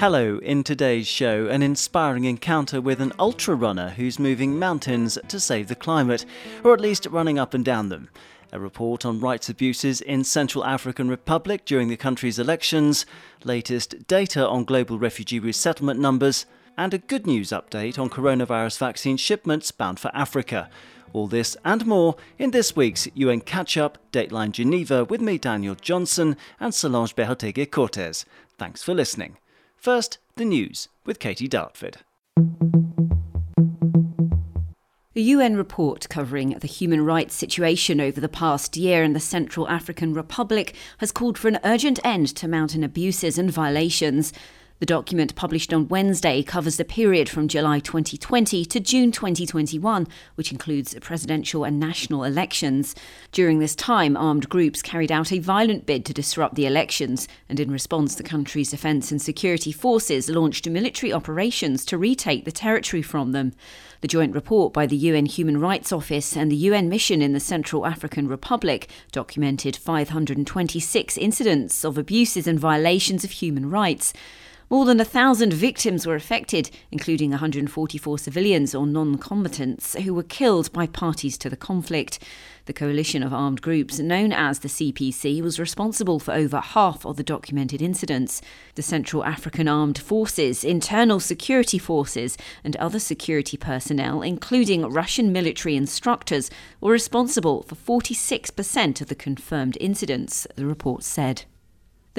Hello, in today's show, an inspiring encounter with an ultra runner who's moving mountains to save the climate, or at least running up and down them. A report on rights abuses in Central African Republic during the country's elections, latest data on global refugee resettlement numbers, and a good news update on coronavirus vaccine shipments bound for Africa. All this and more in this week's UN Catch Up Dateline Geneva with me, Daniel Johnson, and Solange Behoteguy Cortez. Thanks for listening. First, the news with Katie Dartford. A UN report covering the human rights situation over the past year in the Central African Republic has called for an urgent end to mountain abuses and violations. The document published on Wednesday covers the period from July 2020 to June 2021, which includes presidential and national elections. During this time, armed groups carried out a violent bid to disrupt the elections, and in response, the country's defence and security forces launched military operations to retake the territory from them. The joint report by the UN Human Rights Office and the UN mission in the Central African Republic documented 526 incidents of abuses and violations of human rights. More than a thousand victims were affected, including 144 civilians or non combatants who were killed by parties to the conflict. The coalition of armed groups known as the CPC was responsible for over half of the documented incidents. The Central African Armed Forces, internal security forces, and other security personnel, including Russian military instructors, were responsible for 46% of the confirmed incidents, the report said.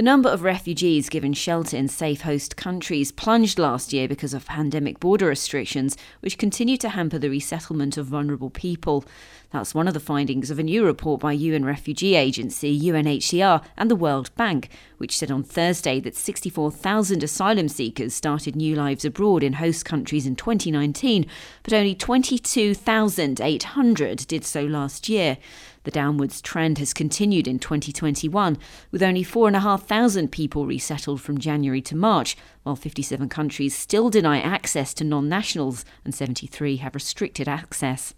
The number of refugees given shelter in safe host countries plunged last year because of pandemic border restrictions, which continue to hamper the resettlement of vulnerable people. That's one of the findings of a new report by UN Refugee Agency, UNHCR, and the World Bank, which said on Thursday that 64,000 asylum seekers started new lives abroad in host countries in 2019, but only 22,800 did so last year. The downwards trend has continued in 2021, with only 4,500 people resettled from January to March, while 57 countries still deny access to non nationals and 73 have restricted access.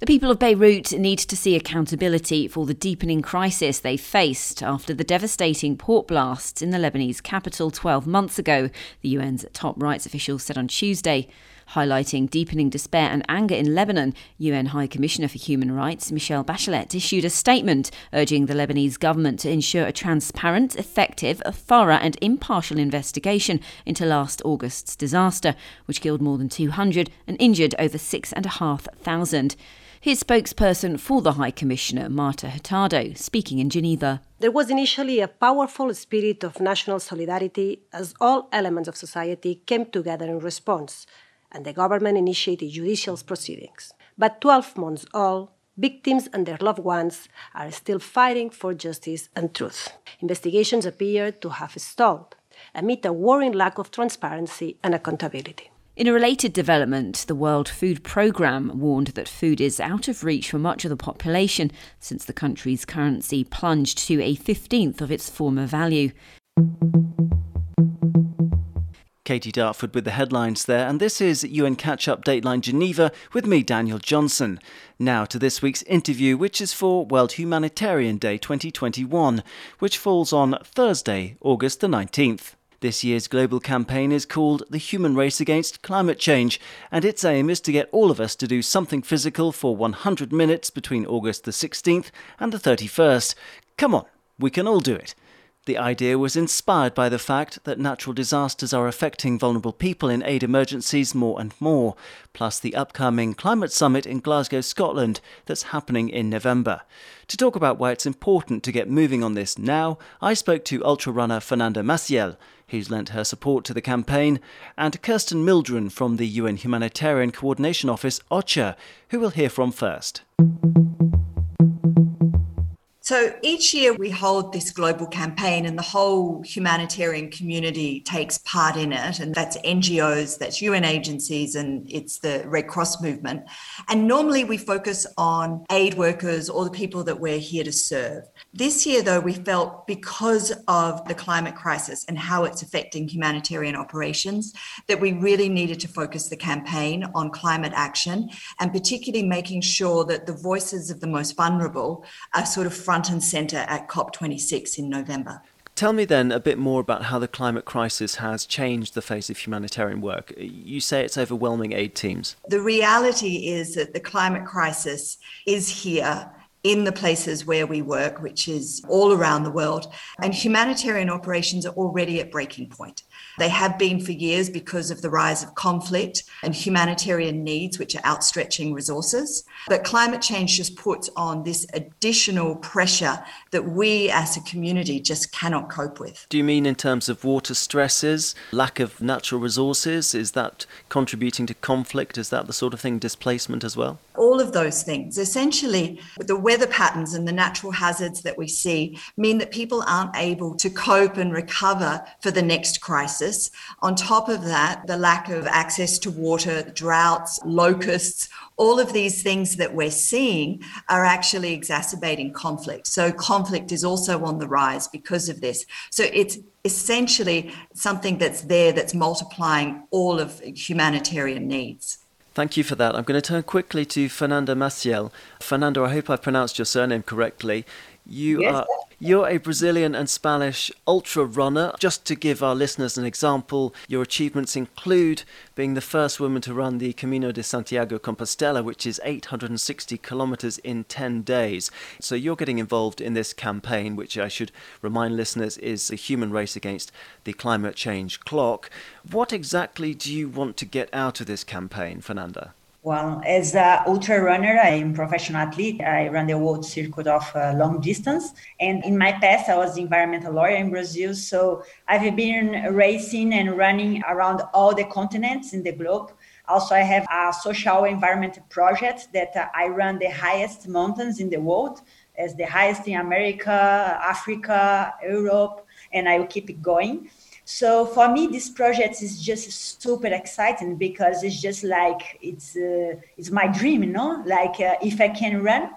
The people of Beirut need to see accountability for the deepening crisis they faced after the devastating port blasts in the Lebanese capital 12 months ago, the UN's top rights official said on Tuesday. Highlighting deepening despair and anger in Lebanon, UN High Commissioner for Human Rights Michelle Bachelet issued a statement urging the Lebanese government to ensure a transparent, effective, thorough, and impartial investigation into last August's disaster, which killed more than 200 and injured over 6,500. His spokesperson for the High Commissioner, Marta Hurtado, speaking in Geneva. There was initially a powerful spirit of national solidarity as all elements of society came together in response, and the government initiated judicial proceedings. But 12 months on, victims and their loved ones are still fighting for justice and truth. Investigations appear to have stalled amid a worrying lack of transparency and accountability. In a related development, the World Food Programme warned that food is out of reach for much of the population since the country's currency plunged to a fifteenth of its former value. Katie Dartford with the headlines there, and this is UN Catch Up Dateline Geneva with me, Daniel Johnson. Now to this week's interview, which is for World Humanitarian Day 2021, which falls on Thursday, August the 19th. This year's global campaign is called The Human Race Against Climate Change, and its aim is to get all of us to do something physical for 100 minutes between August the 16th and the 31st. Come on, we can all do it. The idea was inspired by the fact that natural disasters are affecting vulnerable people in aid emergencies more and more, plus the upcoming climate summit in Glasgow, Scotland, that's happening in November. To talk about why it's important to get moving on this now, I spoke to ultra runner Fernanda Maciel, who's lent her support to the campaign, and Kirsten Mildren from the UN Humanitarian Coordination Office, OCHA, who we'll hear from first. So each year we hold this global campaign, and the whole humanitarian community takes part in it. And that's NGOs, that's UN agencies, and it's the Red Cross movement. And normally we focus on aid workers or the people that we're here to serve. This year, though, we felt because of the climate crisis and how it's affecting humanitarian operations, that we really needed to focus the campaign on climate action and particularly making sure that the voices of the most vulnerable are sort of front front and centre at COP26 in November. Tell me then a bit more about how the climate crisis has changed the face of humanitarian work. You say it's overwhelming aid teams. The reality is that the climate crisis is here in the places where we work, which is all around the world. And humanitarian operations are already at breaking point. They have been for years because of the rise of conflict and humanitarian needs, which are outstretching resources. But climate change just puts on this additional pressure that we as a community just cannot cope with. Do you mean in terms of water stresses, lack of natural resources? Is that contributing to conflict? Is that the sort of thing, displacement as well? All of those things. Essentially, the weather patterns and the natural hazards that we see mean that people aren't able to cope and recover for the next crisis. On top of that, the lack of access to water, droughts, locusts, all of these things that we're seeing are actually exacerbating conflict. So, conflict is also on the rise because of this. So, it's essentially something that's there that's multiplying all of humanitarian needs. Thank you for that. I'm going to turn quickly to Fernanda Maciel. Fernando, I hope I pronounced your surname correctly. You yes, are you're a Brazilian and Spanish ultra runner. Just to give our listeners an example, your achievements include being the first woman to run the Camino de Santiago Compostela, which is 860 kilometers in 10 days. So you're getting involved in this campaign, which I should remind listeners is a human race against the climate change clock. What exactly do you want to get out of this campaign, Fernanda? Well, as an ultra runner, I'm a professional athlete. I run the world circuit of uh, long distance. And in my past, I was environmental lawyer in Brazil. So I've been racing and running around all the continents in the globe. Also, I have a social environment project that uh, I run the highest mountains in the world, as the highest in America, Africa, Europe, and I will keep it going. So for me, this project is just super exciting because it's just like it's uh, it's my dream, you know. Like uh, if I can run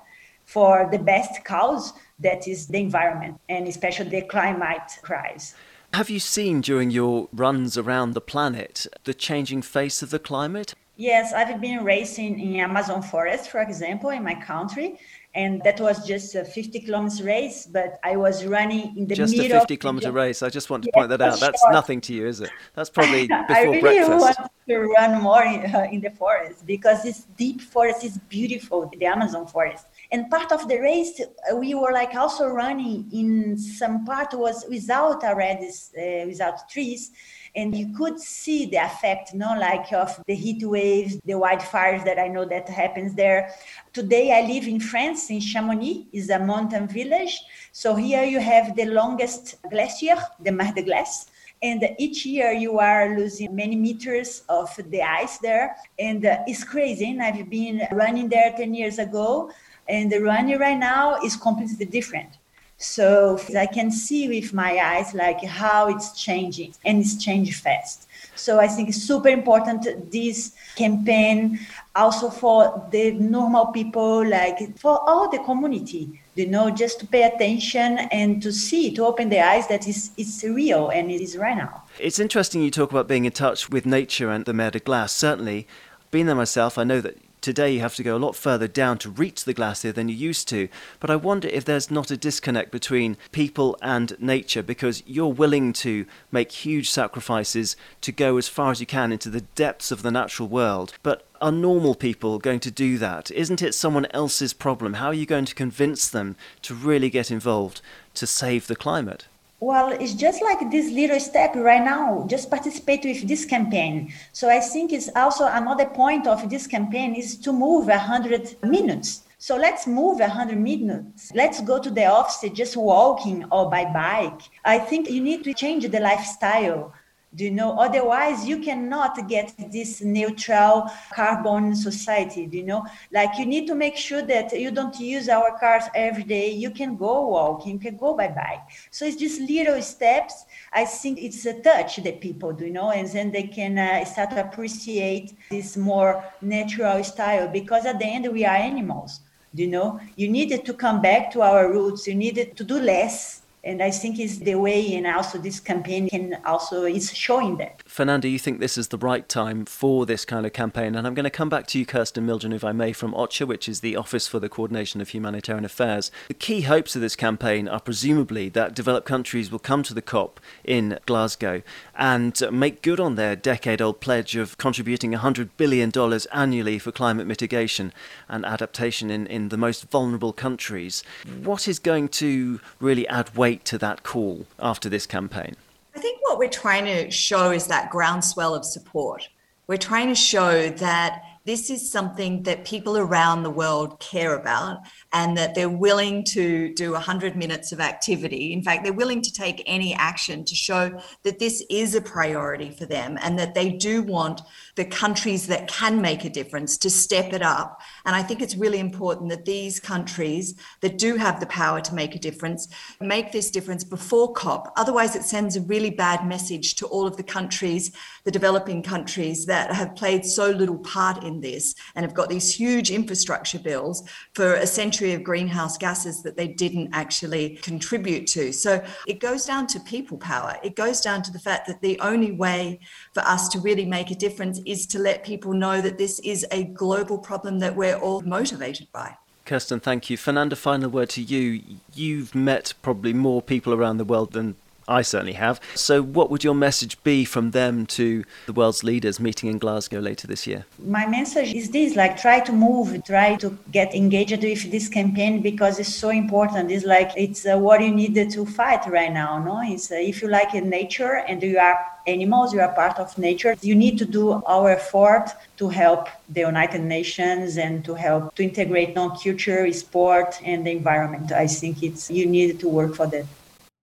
for the best cause, that is the environment and especially the climate crisis. Have you seen during your runs around the planet the changing face of the climate? Yes, I've been racing in Amazon forest, for example, in my country, and that was just a 50 kilometers race but i was running in the just middle a 50 kilometer race. I just want to point that out. that's nothing to you is it? That's probably before breakfast. I really breakfast. want to run more in, uh, in the forest because this deep forest is beautiful the amazon forest. And part of the race uh, we were like also running in some part was without already uh, without trees and you could see the effect, know, like of the heat waves, the wildfires that I know that happens there. Today I live in France, in Chamonix, is a mountain village. So here you have the longest glacier, the Mer de Glace. And each year you are losing many meters of the ice there. And uh, it's crazy. And I've been running there 10 years ago. And the running right now is completely different. So I can see with my eyes like how it's changing and it's changing fast. So I think it's super important this campaign also for the normal people, like for all the community, you know, just to pay attention and to see, to open the eyes that it's, it's real and it is right now. It's interesting you talk about being in touch with nature and the Mer de Glace. Certainly, being there myself, I know that Today you have to go a lot further down to reach the glacier than you used to. But I wonder if there's not a disconnect between people and nature because you're willing to make huge sacrifices to go as far as you can into the depths of the natural world. But are normal people going to do that? Isn't it someone else's problem? How are you going to convince them to really get involved to save the climate? Well, it's just like this little step right now. Just participate with this campaign. So I think it's also another point of this campaign is to move a hundred minutes. So let's move a hundred minutes. Let's go to the office just walking or by bike. I think you need to change the lifestyle do you know? Otherwise you cannot get this neutral carbon society do you know? Like you need to make sure that you don't use our cars every day. You can go walking you can go by bike. So it's just little steps. I think it's a touch that people do you know and then they can uh, start to appreciate this more natural style because at the end we are animals do you know? You needed to come back to our roots. You needed to do less and I think it's the way, and also this campaign can also is showing that. Fernanda, you think this is the right time for this kind of campaign? And I'm going to come back to you, Kirsten Mildren, if I may, from OCHA, which is the Office for the Coordination of Humanitarian Affairs. The key hopes of this campaign are presumably that developed countries will come to the COP in Glasgow and make good on their decade-old pledge of contributing $100 billion annually for climate mitigation and adaptation in, in the most vulnerable countries. What is going to really add weight? To that call after this campaign? I think what we're trying to show is that groundswell of support. We're trying to show that this is something that people around the world care about and that they're willing to do 100 minutes of activity. In fact, they're willing to take any action to show that this is a priority for them and that they do want the countries that can make a difference to step it up. And I think it's really important that these countries that do have the power to make a difference make this difference before COP. Otherwise, it sends a really bad message to all of the countries, the developing countries that have played so little part in this and have got these huge infrastructure bills for a century of greenhouse gases that they didn't actually contribute to. So it goes down to people power. It goes down to the fact that the only way for us to really make a difference is to let people know that this is a global problem that we're all motivated by. Kirsten, thank you. Fernanda, final word to you. You've met probably more people around the world than I certainly have. So, what would your message be from them to the world's leaders meeting in Glasgow later this year? My message is this like, try to move, try to get engaged with this campaign because it's so important. It's like, it's uh, what you need to fight right now. No, it's uh, if you like nature and you are animals, you are part of nature. You need to do our effort to help the United Nations and to help to integrate non-culture, sport, and the environment. I think it's you need to work for that.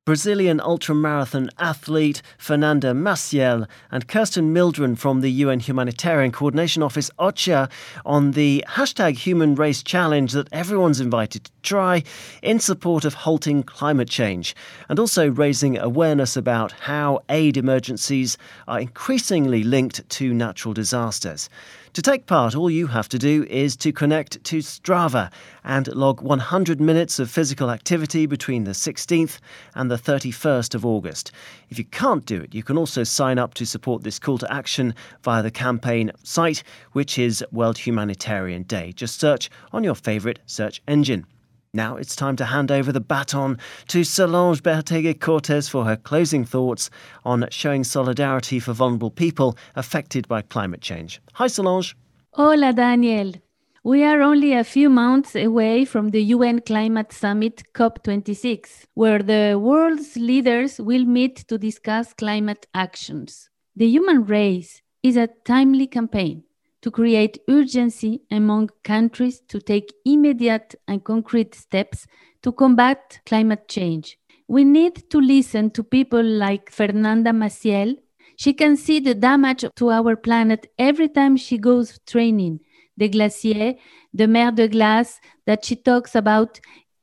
Brazilian ultramarathon athlete Fernanda Maciel and Kirsten Mildren from the UN Humanitarian Coordination Office OCHA on the hashtag Human Race Challenge that everyone's invited try in support of halting climate change and also raising awareness about how aid emergencies are increasingly linked to natural disasters. To take part, all you have to do is to connect to Strava and log 100 minutes of physical activity between the 16th and the 31st of August. If you can't do it, you can also sign up to support this call to action via the campaign site, which is World Humanitarian Day. Just search on your favourite search engine. Now it's time to hand over the baton to Solange Behoteguy Cortez for her closing thoughts on showing solidarity for vulnerable people affected by climate change. Hi, Solange. Hola, Daniel. We are only a few months away from the UN Climate Summit COP26, where the world's leaders will meet to discuss climate actions. The human race is a timely campaign to create urgency among countries to take immediate and concrete steps to combat climate change. We need to listen to people like Fernanda Maciel. She can see the damage to our planet every time she goes training. The glacier, the mer de glace that she talks about,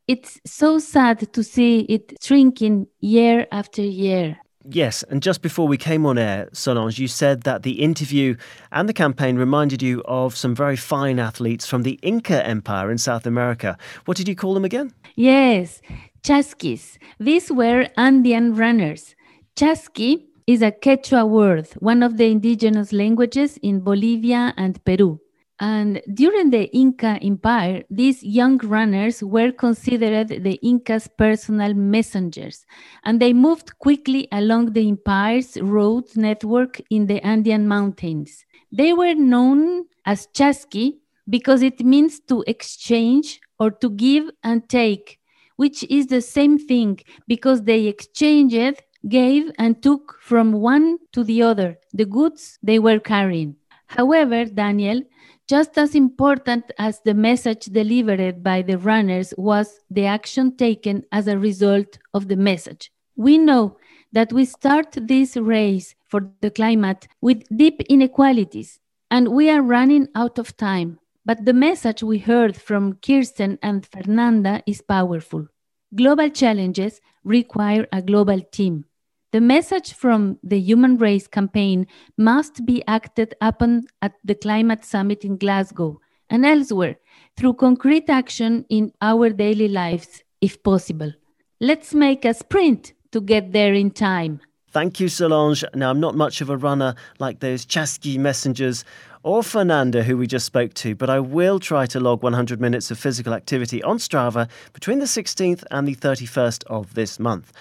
it's so sad to see it shrinking year after year. Yes, and just before we came on air, Solange, you said that the interview and the campaign reminded you of some very fine athletes from the Inca Empire in South America. What did you call them again? Yes, chasquis. These were Andean runners. Chasqui is a Quechua word, one of the indigenous languages in Bolivia and Peru. And during the Inca Empire, these young runners were considered the Inca's personal messengers, and they moved quickly along the empire's road network in the Andean mountains. They were known as chasqui because it means to exchange or to give and take, which is the same thing because they exchanged, gave, and took from one to the other the goods they were carrying. However, Daniel, just as important as the message delivered by the runners was the action taken as a result of the message. We know that we start this race for the climate with deep inequalities, and we are running out of time. But the message we heard from Kirsten and Fernanda is powerful. Global challenges require a global team. The message from the Human Race campaign must be acted upon at the climate summit in Glasgow and elsewhere through concrete action in our daily lives, if possible. Let's make a sprint to get there in time. Thank you, Solange. Now, I'm not much of a runner like those Chasqui messengers or Fernanda, who we just spoke to, but I will try to log 100 minutes of physical activity on Strava between the 16th and the 31st of this month.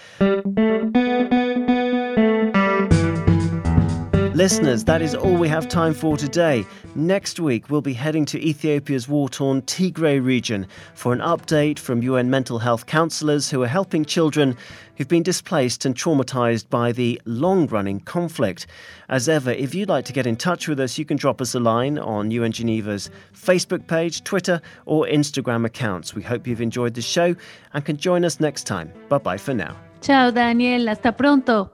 Listeners, that is all we have time for today. Next week, we'll be heading to Ethiopia's war torn Tigray region for an update from UN mental health counsellors who are helping children who've been displaced and traumatised by the long running conflict. As ever, if you'd like to get in touch with us, you can drop us a line on UN Geneva's Facebook page, Twitter, or Instagram accounts. We hope you've enjoyed the show and can join us next time. Bye bye for now. Ciao, Daniel. Hasta pronto.